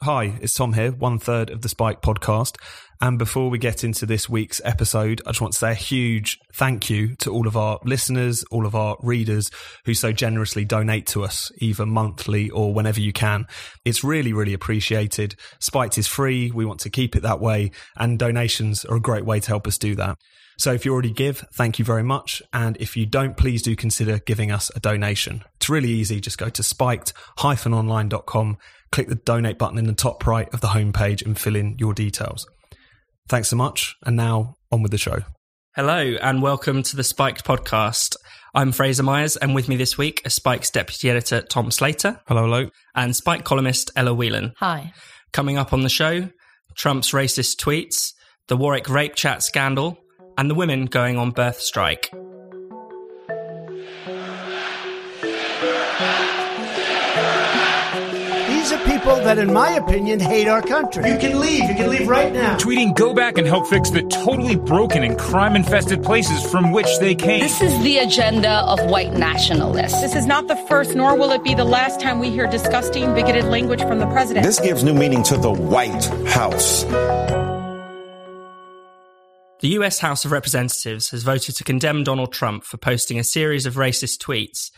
Hi, it's Tom here, one third of the Spike podcast. And before we get into this week's episode, I just want to say a huge thank you to all of our listeners, all of our readers who so generously donate to us, either monthly or whenever you can. It's really, really appreciated. Spiked is free. We want to keep it that way. And donations are a great way to help us do that. So if you already give, thank you very much. And if you don't, please do consider giving us a donation. It's really easy. Just go to spiked-online.com, click the donate button in the top right of the homepage and fill in your details. Thanks so much. And now on with the show. Hello and welcome to the Spiked podcast. I'm Fraser Myers and with me this week are Spike's deputy editor Tom Slater. Hello, hello. And Spike columnist Ella Whelan. Hi. Coming up on the show, Trump's racist tweets, the Warwick rape chat scandal, and the women going on birth strike. People that, in my opinion, hate our country. You can leave. You can leave right now. Tweeting, go back and help fix the totally broken and crime infested places from which they came. This is the agenda of white nationalists. This is not the first, nor will it be the last time we hear disgusting, bigoted language from the president. This gives new meaning to the White House. The US House of Representatives has voted to condemn Donald Trump for posting a series of racist tweets.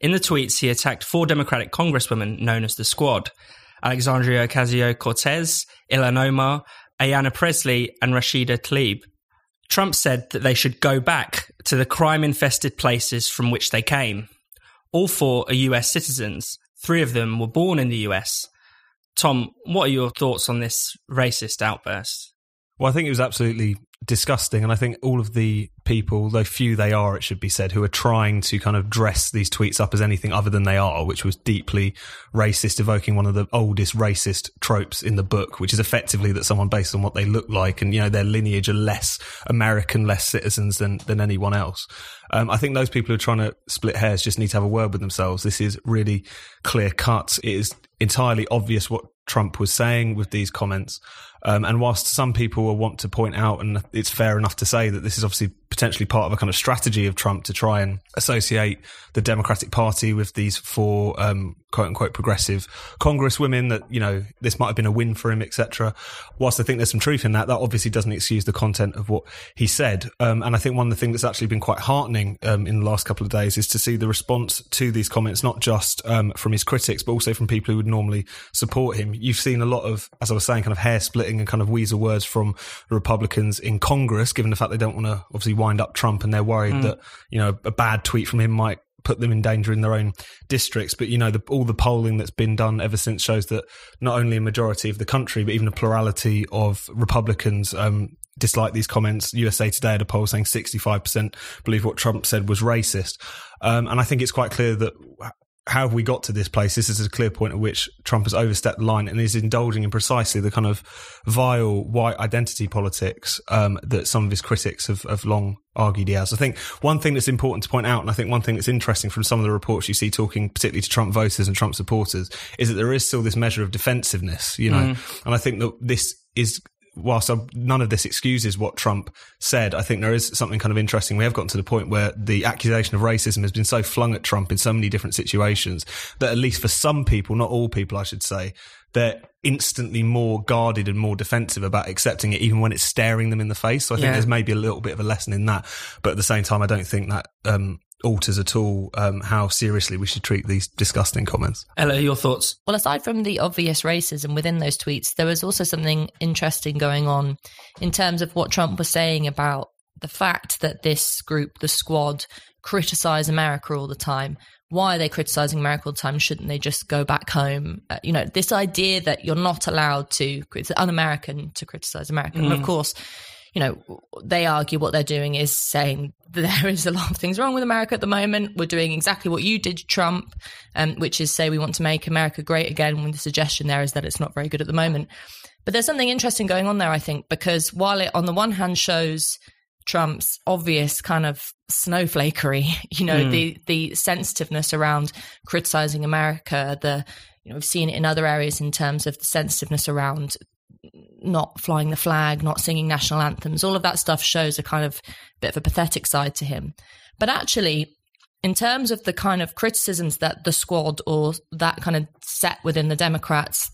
In the tweets, he attacked four Democratic congresswomen known as the Squad Alexandria Ocasio Cortez, Ilhan Omar, Ayanna Pressley, and Rashida Tlaib. Trump said that they should go back to the crime infested places from which they came. All four are US citizens, three of them were born in the US. Tom, what are your thoughts on this racist outburst? Well, I think it was absolutely disgusting. And I think all of the people, though few they are, it should be said, who are trying to kind of dress these tweets up as anything other than they are, which was deeply racist, evoking one of the oldest racist tropes in the book, which is effectively that someone based on what they look like and, you know, their lineage are less American, less citizens than, than anyone else. Um, I think those people who are trying to split hairs just need to have a word with themselves. This is really clear cut. It is entirely obvious what Trump was saying with these comments. Um, and whilst some people will want to point out, and it's fair enough to say that this is obviously potentially part of a kind of strategy of Trump to try and associate the Democratic Party with these four um, quote unquote progressive congresswomen, that you know this might have been a win for him, etc. Whilst I think there's some truth in that, that obviously doesn't excuse the content of what he said. Um, and I think one of the things that's actually been quite heartening um, in the last couple of days is to see the response to these comments, not just um, from his critics, but also from people who would normally support him. You've seen a lot of, as I was saying, kind of hair splitting and kind of weasel words from the Republicans in Congress, given the fact they don't want to obviously wind up Trump and they're worried mm. that, you know, a bad tweet from him might put them in danger in their own districts. But you know, the, all the polling that's been done ever since shows that not only a majority of the country, but even a plurality of Republicans um, dislike these comments. USA Today had a poll saying 65% believe what Trump said was racist. Um, and I think it's quite clear that how have we got to this place? This is a clear point at which Trump has overstepped the line and is indulging in precisely the kind of vile white identity politics um, that some of his critics have, have long argued he has. I think one thing that's important to point out, and I think one thing that's interesting from some of the reports you see talking particularly to Trump voters and Trump supporters, is that there is still this measure of defensiveness, you know, mm. and I think that this is whilst none of this excuses what Trump said, I think there is something kind of interesting. We have gotten to the point where the accusation of racism has been so flung at Trump in so many different situations that at least for some people, not all people, I should say, they're instantly more guarded and more defensive about accepting it, even when it's staring them in the face. So I think yeah. there's maybe a little bit of a lesson in that. But at the same time, I don't think that, um, alters at all um, how seriously we should treat these disgusting comments. Ella, your thoughts? Well, aside from the obvious racism within those tweets, there was also something interesting going on in terms of what Trump was saying about the fact that this group, the squad, criticize America all the time. Why are they criticizing America all time? Shouldn't they just go back home? Uh, you know, this idea that you're not allowed to, it's un American to criticize America. Mm. And of mm. course, you know, they argue what they're doing is saying there is a lot of things wrong with America at the moment. We're doing exactly what you did, Trump, um, which is say we want to make America great again. When the suggestion there is that it's not very good at the moment. But there's something interesting going on there, I think, because while it on the one hand shows Trump's obvious kind of snowflakery, you know, mm. the the sensitiveness around criticizing America, the you know, we've seen it in other areas in terms of the sensitiveness around not flying the flag, not singing national anthems. All of that stuff shows a kind of bit of a pathetic side to him. But actually, in terms of the kind of criticisms that the squad or that kind of set within the Democrats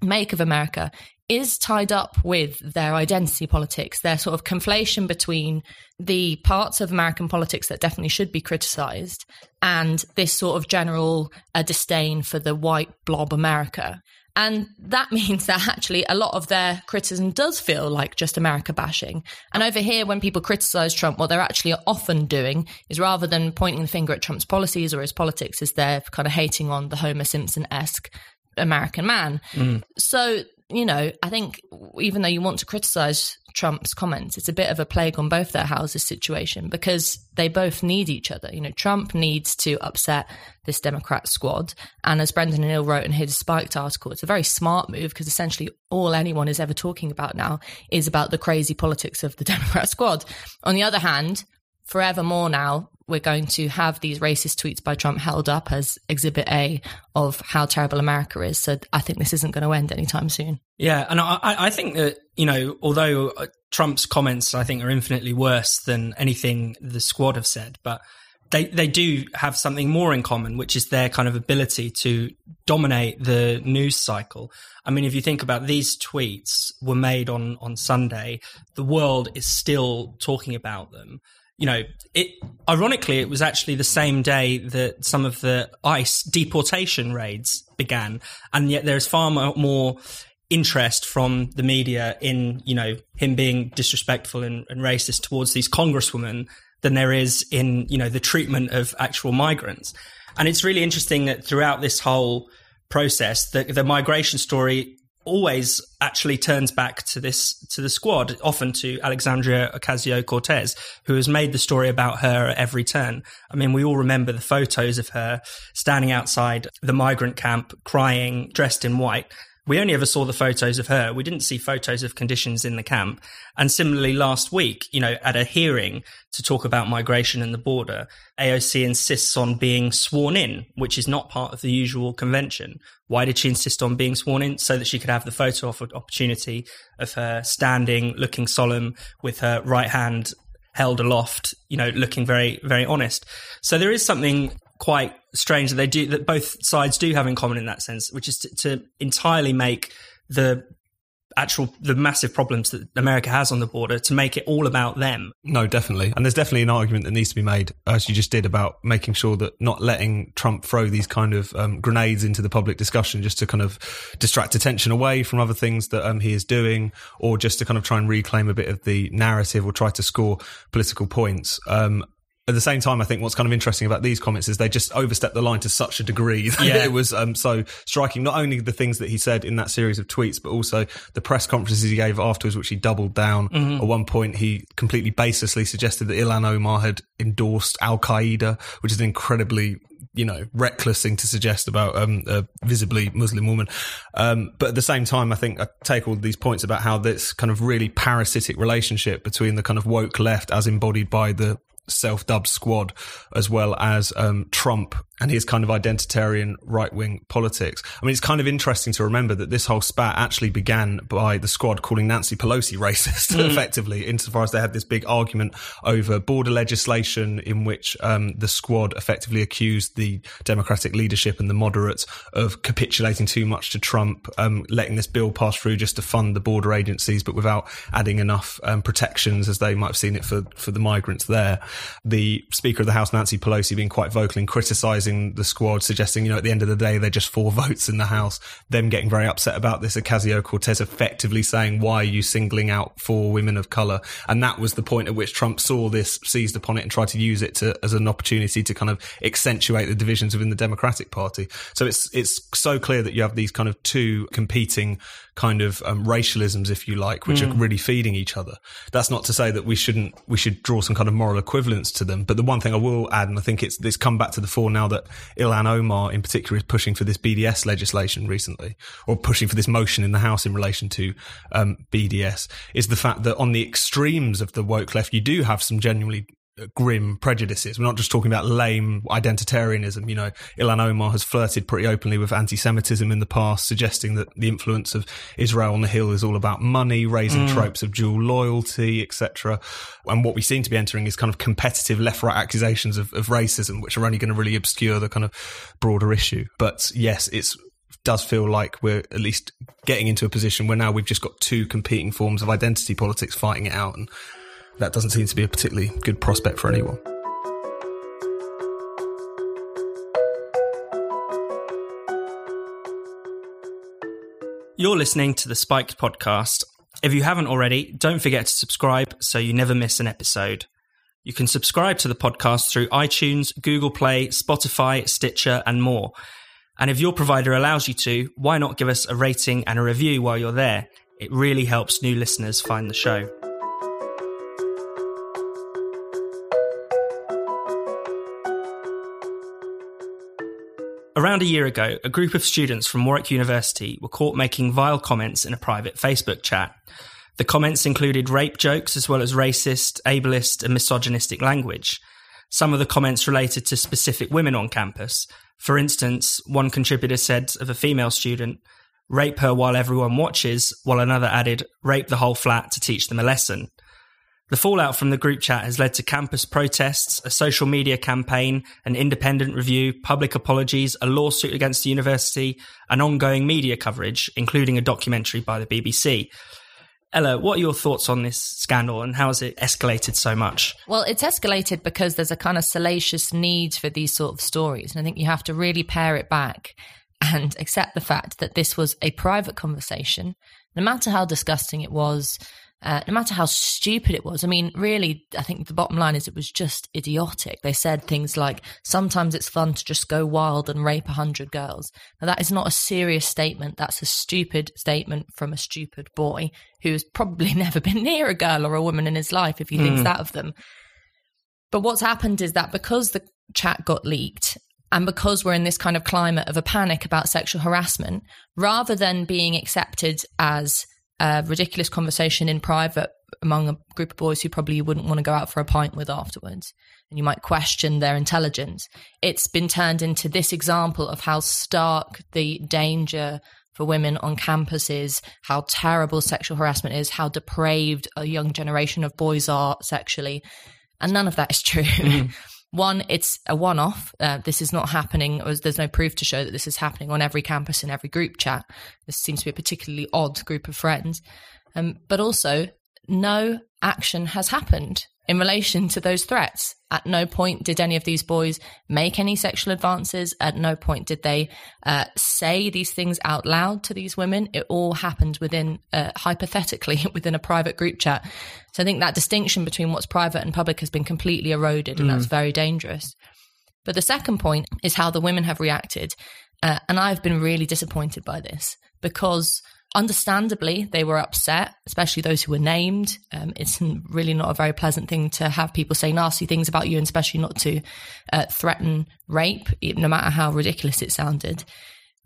make of America, is tied up with their identity politics, their sort of conflation between the parts of American politics that definitely should be criticized and this sort of general uh, disdain for the white blob America. And that means that actually a lot of their criticism does feel like just America bashing. And over here, when people criticize Trump, what they're actually often doing is rather than pointing the finger at Trump's policies or his politics, is they're kind of hating on the Homer Simpson esque American man. Mm. So you know, I think even though you want to criticize Trump's comments, it's a bit of a plague on both their houses situation because they both need each other. You know, Trump needs to upset this Democrat squad. And as Brendan O'Neill wrote in his Spiked article, it's a very smart move because essentially all anyone is ever talking about now is about the crazy politics of the Democrat squad. On the other hand, forevermore now, we're going to have these racist tweets by Trump held up as exhibit A of how terrible America is. So I think this isn't going to end anytime soon. Yeah. And I, I think that, you know, although uh, Trump's comments, I think, are infinitely worse than anything the squad have said, but they, they do have something more in common, which is their kind of ability to dominate the news cycle. I mean, if you think about these tweets were made on, on Sunday, the world is still talking about them you know, it ironically it was actually the same day that some of the ICE deportation raids began, and yet there is far more interest from the media in you know him being disrespectful and, and racist towards these congresswomen than there is in you know the treatment of actual migrants. And it's really interesting that throughout this whole process, the, the migration story always actually turns back to this to the squad, often to Alexandria Ocasio Cortez, who has made the story about her at every turn. I mean, we all remember the photos of her standing outside the migrant camp, crying, dressed in white. We only ever saw the photos of her. We didn't see photos of conditions in the camp. And similarly, last week, you know, at a hearing to talk about migration and the border, AOC insists on being sworn in, which is not part of the usual convention. Why did she insist on being sworn in? So that she could have the photo opportunity of her standing, looking solemn with her right hand held aloft, you know, looking very, very honest. So there is something quite strange that they do that both sides do have in common in that sense, which is to, to entirely make the actual the massive problems that America has on the border to make it all about them. No, definitely. And there's definitely an argument that needs to be made, as you just did, about making sure that not letting Trump throw these kind of um, grenades into the public discussion just to kind of distract attention away from other things that um, he is doing, or just to kind of try and reclaim a bit of the narrative or try to score political points. Um, at the same time, I think what's kind of interesting about these comments is they just overstepped the line to such a degree that yeah. it was um, so striking. Not only the things that he said in that series of tweets, but also the press conferences he gave afterwards, which he doubled down. Mm-hmm. At one point, he completely baselessly suggested that Ilhan Omar had endorsed Al Qaeda, which is an incredibly you know, reckless thing to suggest about um, a visibly Muslim woman. Um, but at the same time, I think I take all these points about how this kind of really parasitic relationship between the kind of woke left as embodied by the self-dubbed squad, as well as um, Trump and his kind of identitarian right-wing politics. I mean, it's kind of interesting to remember that this whole spat actually began by the squad calling Nancy Pelosi racist, mm. effectively, insofar as they had this big argument over border legislation in which um, the squad effectively accused the Democratic leadership and the moderates of capitulating too much to Trump, um, letting this bill pass through just to fund the border agencies, but without adding enough um, protections as they might have seen it for, for the migrants there. The Speaker of the House, Nancy Pelosi, being quite vocal in criticizing the squad, suggesting, you know, at the end of the day, they're just four votes in the House, them getting very upset about this, Ocasio Cortez effectively saying, why are you singling out four women of color? And that was the point at which Trump saw this, seized upon it and tried to use it to, as an opportunity to kind of accentuate the divisions within the Democratic Party. So it's, it's so clear that you have these kind of two competing kind of um, racialisms, if you like, which mm. are really feeding each other. That's not to say that we shouldn't, we should draw some kind of moral equivalence to them. But the one thing I will add, and I think it's, it's come back to the fore now that Ilhan Omar in particular is pushing for this BDS legislation recently, or pushing for this motion in the House in relation to um, BDS, is the fact that on the extremes of the woke left, you do have some genuinely grim prejudices. We're not just talking about lame identitarianism. You know, Ilhan Omar has flirted pretty openly with anti-Semitism in the past, suggesting that the influence of Israel on the Hill is all about money, raising mm. tropes of dual loyalty, etc. And what we seem to be entering is kind of competitive left-right accusations of, of racism, which are only going to really obscure the kind of broader issue. But yes, it's does feel like we're at least getting into a position where now we've just got two competing forms of identity politics fighting it out and that doesn't seem to be a particularly good prospect for anyone. You're listening to the Spiked podcast. If you haven't already, don't forget to subscribe so you never miss an episode. You can subscribe to the podcast through iTunes, Google Play, Spotify, Stitcher, and more. And if your provider allows you to, why not give us a rating and a review while you're there? It really helps new listeners find the show. Around a year ago, a group of students from Warwick University were caught making vile comments in a private Facebook chat. The comments included rape jokes as well as racist, ableist, and misogynistic language. Some of the comments related to specific women on campus. For instance, one contributor said of a female student, rape her while everyone watches, while another added, rape the whole flat to teach them a lesson. The fallout from the group chat has led to campus protests, a social media campaign, an independent review, public apologies, a lawsuit against the university, and ongoing media coverage, including a documentary by the BBC. Ella, what are your thoughts on this scandal and how has it escalated so much? Well, it's escalated because there's a kind of salacious need for these sort of stories. And I think you have to really pare it back and accept the fact that this was a private conversation. No matter how disgusting it was, uh, no matter how stupid it was. I mean, really, I think the bottom line is it was just idiotic. They said things like, sometimes it's fun to just go wild and rape a hundred girls. Now, that is not a serious statement. That's a stupid statement from a stupid boy who's probably never been near a girl or a woman in his life if he mm. thinks that of them. But what's happened is that because the chat got leaked and because we're in this kind of climate of a panic about sexual harassment, rather than being accepted as ridiculous conversation in private among a group of boys who probably you wouldn't want to go out for a pint with afterwards. And you might question their intelligence. It's been turned into this example of how stark the danger for women on campus is, how terrible sexual harassment is, how depraved a young generation of boys are sexually. And none of that is true. Mm-hmm. One, it's a one off. Uh, this is not happening, there's no proof to show that this is happening on every campus in every group chat. This seems to be a particularly odd group of friends. Um, but also, no action has happened in relation to those threats. At no point did any of these boys make any sexual advances. At no point did they uh, say these things out loud to these women. It all happened within, uh, hypothetically, within a private group chat. So I think that distinction between what's private and public has been completely eroded, and mm. that's very dangerous. But the second point is how the women have reacted. Uh, and I've been really disappointed by this because Understandably, they were upset, especially those who were named. Um, it's really not a very pleasant thing to have people say nasty things about you, and especially not to uh, threaten rape, no matter how ridiculous it sounded.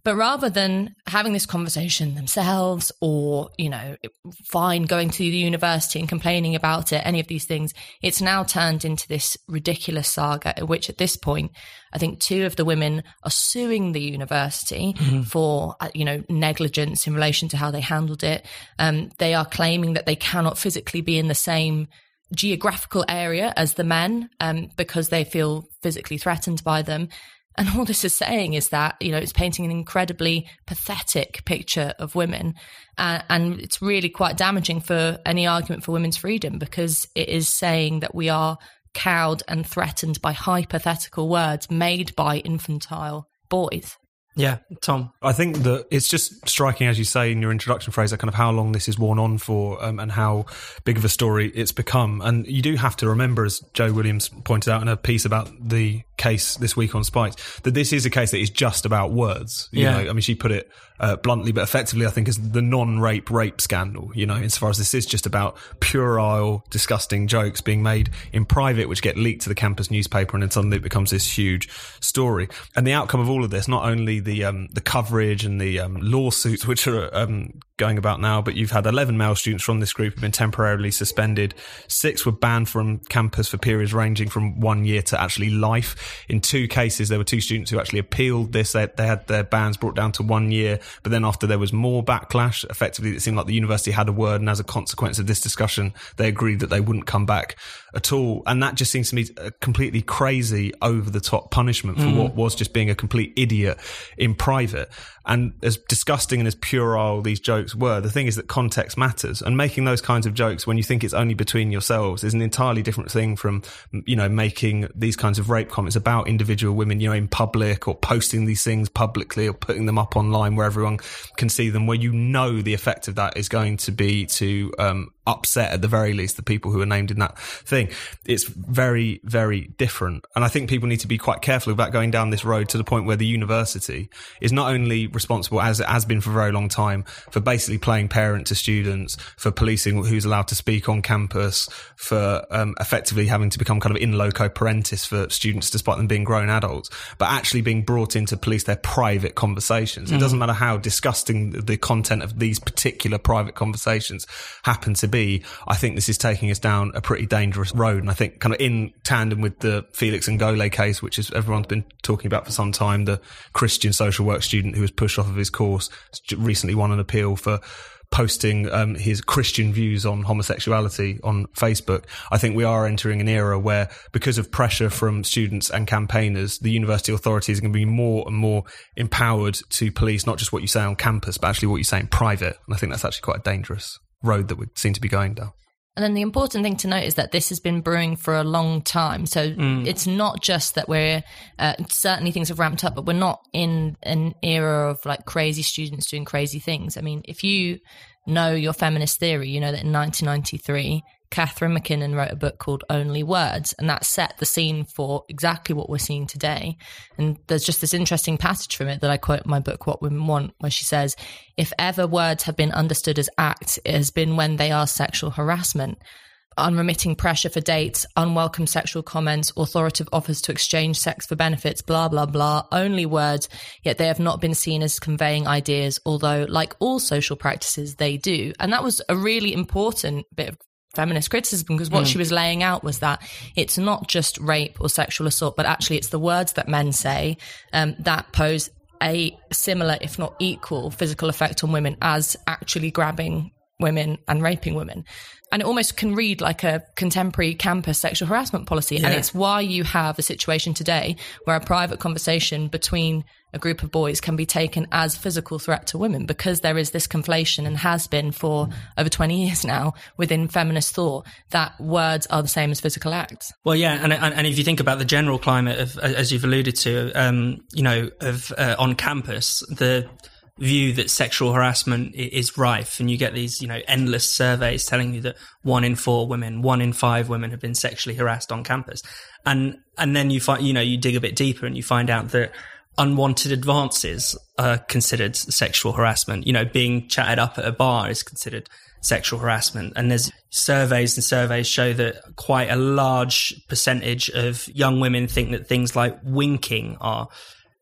But rather than having this conversation themselves or, you know, fine going to the university and complaining about it, any of these things, it's now turned into this ridiculous saga, which at this point, I think two of the women are suing the university mm-hmm. for, uh, you know, negligence in relation to how they handled it. Um, they are claiming that they cannot physically be in the same geographical area as the men um, because they feel physically threatened by them. And all this is saying is that, you know, it's painting an incredibly pathetic picture of women. Uh, and it's really quite damaging for any argument for women's freedom because it is saying that we are cowed and threatened by hypothetical words made by infantile boys. Yeah, Tom. I think that it's just striking, as you say in your introduction phrase, that kind of how long this is worn on for um, and how big of a story it's become. And you do have to remember, as Jo Williams pointed out in a piece about the case this week on Spiked, that this is a case that is just about words. You Yeah. know, I mean, she put it uh, bluntly, but effectively, I think, is the non-rape rape scandal. You know, insofar as this is just about puerile, disgusting jokes being made in private, which get leaked to the campus newspaper, and then suddenly it becomes this huge story. And the outcome of all of this, not only the um, the coverage and the um, lawsuits which are um, going about now, but you've had 11 male students from this group have been temporarily suspended. Six were banned from campus for periods ranging from one year to actually life. In two cases, there were two students who actually appealed this. They, they had their bans brought down to one year, but then after there was more backlash, effectively it seemed like the university had a word, and as a consequence of this discussion, they agreed that they wouldn't come back at all. And that just seems to me a completely crazy, over the top punishment for Mm. what was just being a complete idiot in private. And as disgusting and as puerile these jokes were, the thing is that context matters. And making those kinds of jokes when you think it's only between yourselves is an entirely different thing from, you know, making these kinds of rape comments about individual women, you know, in public or posting these things publicly or putting them up online where everyone can see them, where you know the effect of that is going to be to, um, upset at the very least the people who are named in that thing. It's very, very different. And I think people need to be quite careful about going down this road to the point where the university is not only responsible, as it has been for a very long time, for basically playing parent to students, for policing who's allowed to speak on campus, for um, effectively having to become kind of in loco parentis for students despite them being grown adults, but actually being brought in to police their private conversations. It Mm. doesn't matter how disgusting the content of these particular private conversations happen to be. I think this is taking us down a pretty dangerous road. And I think kind of in tandem with the Felix Ngole case, which is everyone's been talking about for some time, the Christian social work student who was pushed off of his course recently won an appeal for posting um, his Christian views on homosexuality on Facebook. I think we are entering an era where, because of pressure from students and campaigners, the university authorities are going to be more and more empowered to police not just what you say on campus, but actually what you say in private. And I think that's actually quite a dangerous road that we seem to be going down. And then the important thing to note is that this has been brewing for a long time. So Mm. it's not just that we're, uh, certainly things have ramped up, but we're not in an era of like crazy students doing crazy things. I mean, if you know your feminist theory, you know that in 1993, Catharine MacKinnon wrote a book called Only Words, and that set the scene for exactly what we're seeing today. And there's just this interesting passage from it that I quote in my book, What Women Want, where she says, If ever words have been understood as acts, it has been when they are sexual harassment. Unremitting pressure for dates, unwelcome sexual comments, authoritative offers to exchange sex for benefits, blah, blah, blah. Only words, yet they have not been seen as conveying ideas, although, like all social practices, they do. And that was a really important bit of feminist criticism because what Mm. she was laying out was that it's not just rape or sexual assault, but actually it's the words that men say um, that pose a similar, if not equal, physical effect on women as actually grabbing women and raping women. And it almost can read like a contemporary campus sexual harassment policy. And it's why you have a situation today where a private conversation between a group of boys can be taken as physical threat to women because there is this conflation and has been for over 20 years now within feminist thought that words are the same as physical acts. Well, yeah, and, and and if you think about the general climate of, as you've alluded to, um, you know, of uh, on campus, the view that sexual harassment is rife, and you get these, you know, endless surveys telling you that one in four women, one in five women have been sexually harassed on campus, and and then you find, you know, you dig a bit deeper and you find out that unwanted advances are considered sexual harassment. You know, being chatted up at a bar is considered sexual harassment. And there's surveys and surveys show that quite a large percentage of young women think that things like winking are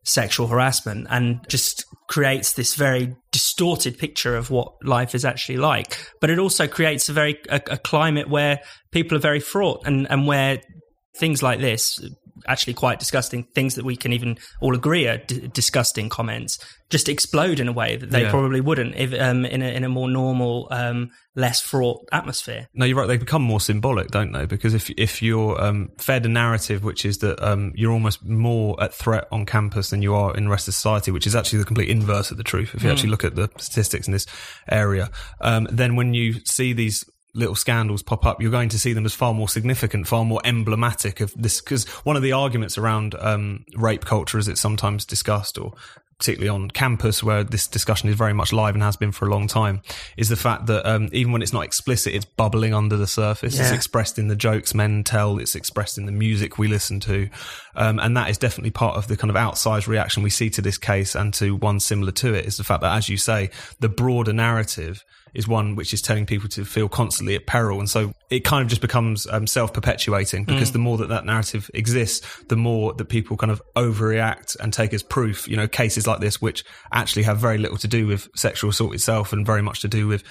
sexual harassment and just creates this very distorted picture of what life is actually like. But it also creates a very a, a climate where people are very fraught and, and where things like this actually quite disgusting things that we can even all agree are d- disgusting comments just explode in a way that they Yeah. probably wouldn't if um, in a in a more normal um, less fraught atmosphere No, you're right. They become more symbolic, don't they? Because if if you're um, fed a narrative which is that um, you're almost more at threat on campus than you are in the rest of society, which is actually the complete inverse of the truth. If you Mm. actually look at the statistics in this area, um, then when you see these little scandals pop up, you're going to see them as far more significant, far more emblematic of this. Because one of the arguments around um, rape culture, as it's sometimes discussed, or particularly on campus where this discussion is very much live and has been for a long time, is the fact that um, even when it's not explicit, it's bubbling under the surface. Yeah. It's expressed in the jokes men tell. It's expressed in the music we listen to, um, and that is definitely part of the kind of outsized reaction we see to this case and to one similar to it. Is the fact that, as you say, the broader narrative is one which is telling people to feel constantly at peril. And so it kind of just becomes um, self perpetuating because Mm. the more that that narrative exists, the more that people kind of overreact and take as proof, you know, cases like this, which actually have very little to do with sexual assault itself and very much to do with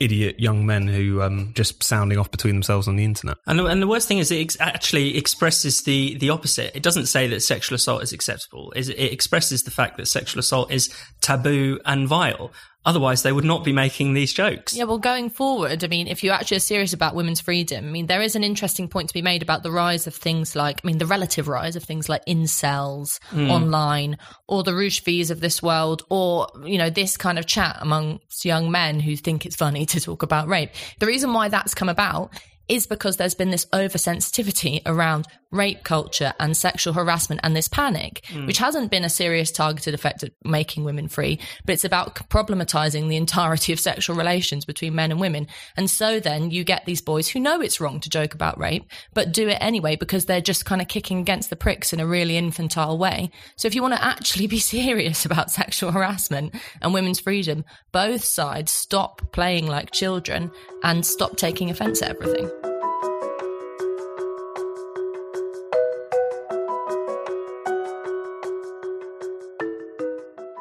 idiot young men who um, just sounding off between themselves on the internet. And the, and the worst thing is, it ex- actually expresses the the opposite. It doesn't say that sexual assault is acceptable. It, it expresses the fact that sexual assault is taboo and vile. Otherwise, they would not be making these jokes. Yeah, well, going forward, I mean, if you actually are serious about women's freedom, I mean, there is an interesting point to be made about the rise of things like, I mean, the relative rise of things like incels Mm. online or the Roosh Vs of this world or, you know, this kind of chat amongst young men who think it's funny to talk about rape. The reason why that's come about is because there's been this oversensitivity around rape culture and sexual harassment and this panic, Mm. which hasn't been a serious targeted effect at making women free, but it's about problematizing the entirety of sexual relations between men and women. And so then you get these boys who know it's wrong to joke about rape, but do it anyway because they're just kind of kicking against the pricks in a really infantile way. So if you want to actually be serious about sexual harassment and women's freedom, both sides stop playing like children and stop taking offense at everything.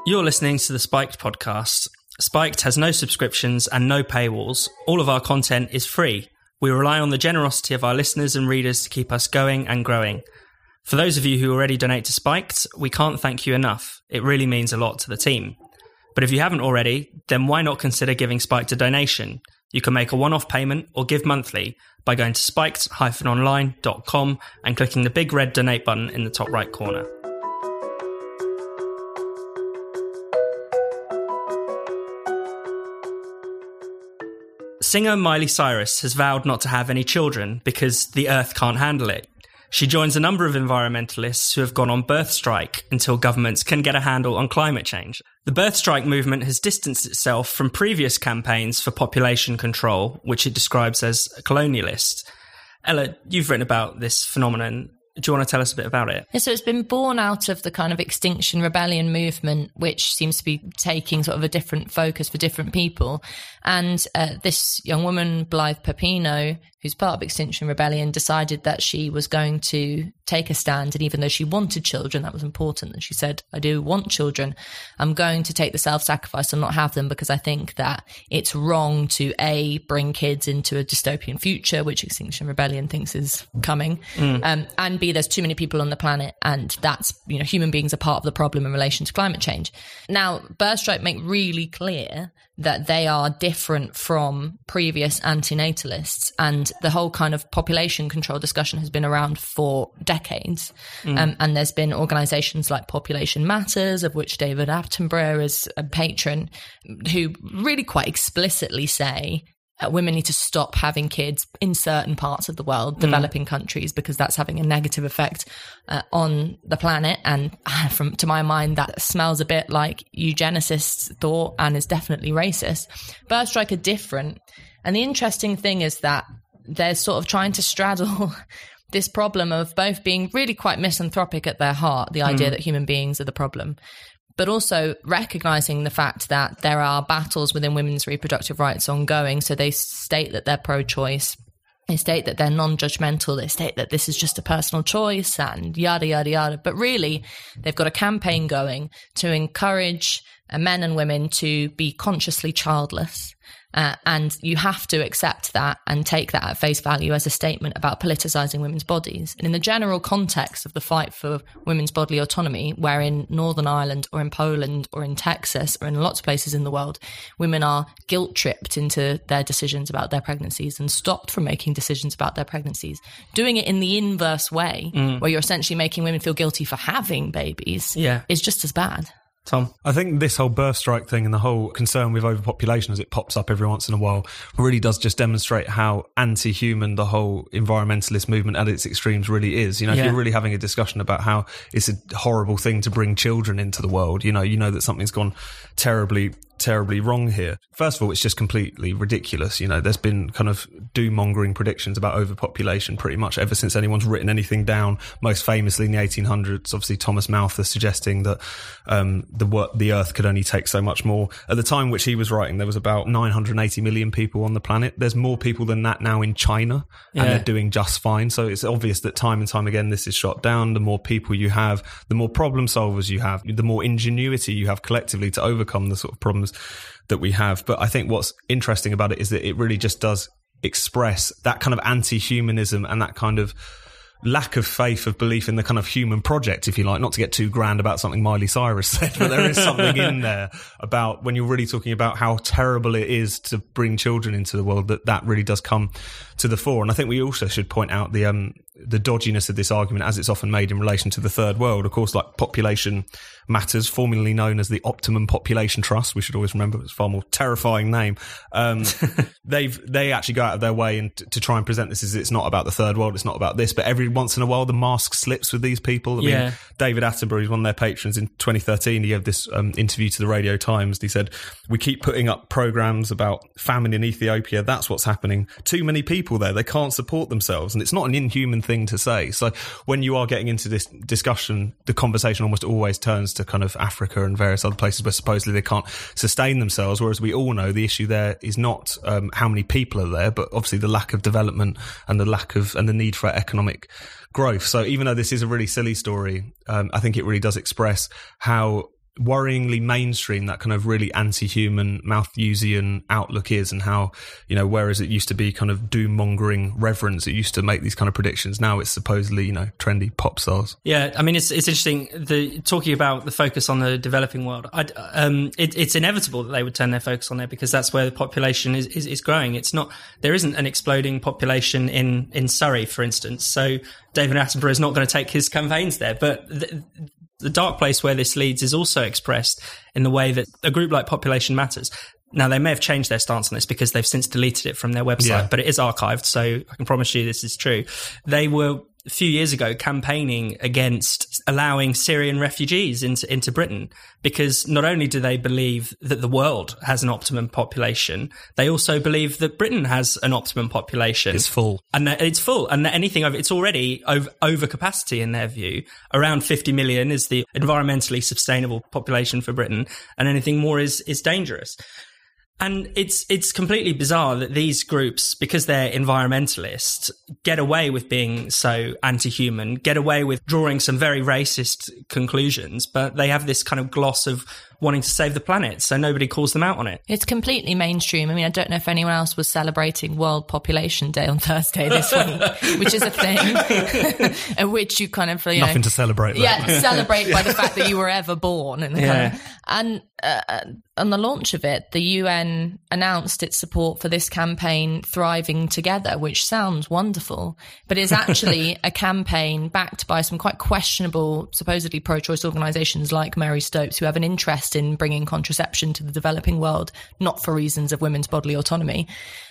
You're listening to the Spiked podcast. Spiked has no subscriptions and no paywalls. All of our content is free. We rely on the generosity of our listeners and readers to keep us going and growing. For those of you who already donate to Spiked, we can't thank you enough. It really means a lot to the team. But if you haven't already, then why not consider giving Spiked a donation? You can make a one off payment or give monthly by going to spiked-online.com and clicking the big red donate button in the top right corner. Singer Miley Cyrus has vowed not to have any children because the earth can't handle it. She joins a number of environmentalists who have gone on birth strike until governments can get a handle on climate change. The birth strike movement has distanced itself from previous campaigns for population control, which it describes as colonialist. Ella, you've written about this phenomenon. Do you want to tell us a bit about it? Yeah, so it's been born out of the kind of extinction rebellion movement, which seems to be taking sort of a different focus for different people. And uh, this young woman, Blythe Pepino, who's part of Extinction Rebellion, decided that she was going to take a stand. And even though she wanted children, that was important. And she said, I do want children. I'm going to take the self sacrifice and not have them because I think that it's wrong to A, bring kids into a dystopian future, which Extinction Rebellion thinks is coming. Mm. Um, and B, there's too many people on the planet. And that's, you know, human beings are part of the problem in relation to climate change. Now, Birth Strike make really clear that they are different from previous antinatalists and the whole kind of population control discussion has been around for decades Mm. um, and there's been organizations like population matters of which david attenborough is a patron who really quite explicitly say women need to stop having kids in certain parts of the world, Mm. developing countries, because that's having a negative effect uh, on the planet. And from to my mind, that smells a bit like eugenicists thought and is definitely racist. Birth strike are different, and the interesting thing is that they're sort of trying to straddle. This problem of both being really quite misanthropic at their heart, the idea Mm. that human beings are the problem, but also recognizing the fact that there are battles within women's reproductive rights ongoing. So they state that they're pro choice. They state that they're non judgmental. They state that this is just a personal choice and yada, yada, yada. But really, they've got a campaign going to encourage men and women to be consciously childless. Uh, and you have to accept that and take that at face value as a statement about politicizing women's bodies. And in the general context of the fight for women's bodily autonomy, where in Northern Ireland or in Poland or in Texas or in lots of places in the world, women are guilt tripped into their decisions about their pregnancies and stopped from making decisions about their pregnancies, doing it in the inverse way, Mm. where you're essentially making women feel guilty for having babies, Yeah. is just as bad. Tom? I think this whole birth strike thing and the whole concern with overpopulation as it pops up every once in a while really does just demonstrate how anti human the whole environmentalist movement at its extremes really is. You know, Yeah. if you're really having a discussion about how it's a horrible thing to bring children into the world, you know, you know that something's gone terribly terribly wrong here. First of all, it's just completely ridiculous. You know, there's been kind of doom mongering predictions about overpopulation pretty much ever since anyone's written anything down. Most famously in the 1800s, obviously Thomas Malthus suggesting that um, the the Earth could only take so much more. At the time which he was writing, there was about 980 million people on the planet. There's more people than that now in China, and Yeah. they're doing just fine. So it's obvious that time and time again this is shot down. The more people you have, the more problem solvers you have, the more ingenuity you have collectively to overcome the sort of problems that we have. But I think what's interesting about it is that it really just does express that kind of anti-humanism and that kind of lack of faith of belief in the kind of human project, if you like, not to get too grand about something Miley Cyrus said, but there is something in there about when you're really talking about how terrible it is to bring children into the world, that that really does come to the fore. And I think we also should point out the, um, the dodginess of this argument as it's often made in relation to the third world. Of course, like population matters, formerly known as the Optimum Population Trust. We should always remember it's a far more terrifying name. Um, they've, they actually go out of their way and to try and present this as it's not about the third world. It's not about this, but every once in a while the mask slips with these people. I mean, David Attenborough, who's one of their patrons in 2013, he gave this um, interview to the Radio Times. He said, We keep putting up programs about famine in Ethiopia. That's what's happening. Too many people there. They can't support themselves. And it's not an inhuman thing to say. So when you are getting into this discussion, the conversation almost always turns to kind of Africa and various other places where supposedly they can't sustain themselves. Whereas we all know the issue there is not um, how many people are there, but obviously the lack of development and the lack of and the need for economic growth. So even though this is a really silly story, um, I think it really does express how worryingly mainstream that kind of really anti-human Malthusian outlook is and how, you know, whereas it used to be kind of doom mongering reverence, it used to make these kind of predictions. Now it's supposedly, you know, trendy pop stars. Yeah, I mean, it's it's interesting. The talking about the focus on the developing world. Um, it, it's inevitable that they would turn their focus on there because that's where the population is, is is growing. It's not there isn't an exploding population in in Surrey, for instance. So David Attenborough is not going to take his campaigns there, but. The, the dark place where this leads is also expressed in the way that a group like Population Matters. Now they may have changed their stance on this because they've since deleted it from their website, Yeah. but it is archived, so I can promise you this is true. They were a few years ago campaigning against allowing Syrian refugees into into Britain because not only do they believe that the world has an optimum population, they also believe that Britain has an optimum population. It's full. and it's full, and anything over it's already over, over capacity in their view. Around 50 million is the environmentally sustainable population for Britain, and anything more is is dangerous. And it's it's completely bizarre that these groups, because they're environmentalists, get away with being so anti-human, get away with drawing some very racist conclusions, but they have this kind of gloss of wanting to save the planet, so nobody calls them out on it. It's completely mainstream. I mean, I don't know if anyone else was celebrating World Population Day on Thursday this week, which is a thing at which you kind of, you know, Nothing to celebrate. there. yeah, celebrate by the fact that you were ever born. And, Yeah. and uh, on the launch of it, the UN announced its support for this campaign, Thriving Together, which sounds wonderful, but is actually a campaign backed by some quite questionable, supposedly pro choice organizations like Marie Stopes, who have an interest in bringing contraception to the developing world, not for reasons of women's bodily autonomy.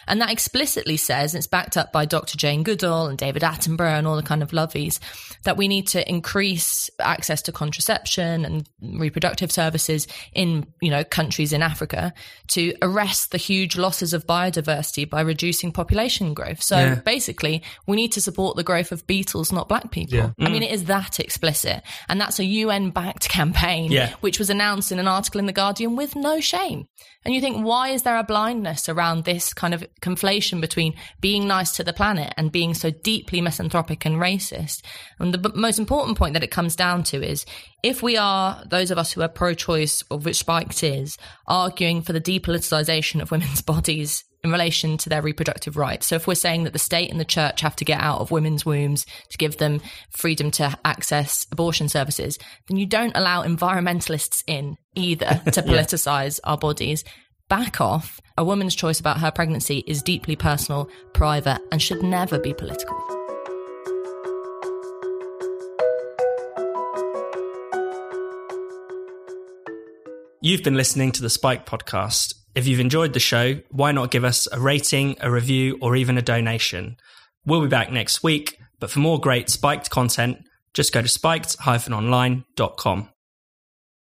And that explicitly says, and it's backed up by Dr. Jane Goodall and David Attenborough and all the kind of lovies, that we need to increase access to contraception and reproductive services in, you know, countries in Africa to arrest the huge losses of biodiversity by reducing population growth. So Yeah. basically, we need to support the growth of beetles, not black people. I mean, mm. it is that explicit. And that's a UN backed campaign, Yeah. which was announced in an article in The Guardian with no shame. And you think, why is there a blindness around this kind of conflation between being nice to the planet and being so deeply misanthropic and racist? And the b- most important point that it comes down to is if we are, those of us who are pro choice, of which Spikes is, arguing for the depoliticization of women's bodies in relation to their reproductive rights. So if we're saying that the state and the church have to get out of women's wombs to give them freedom to access abortion services, then you don't allow environmentalists in either to politicize our bodies. Back off. A woman's choice about her pregnancy is deeply personal, private, and should never be political. You've been listening to the Spike podcast. If you've enjoyed the show, why not give us a rating, a review, or even a donation? We'll be back next week, but for more great spiked content, just go to spiked-online.com.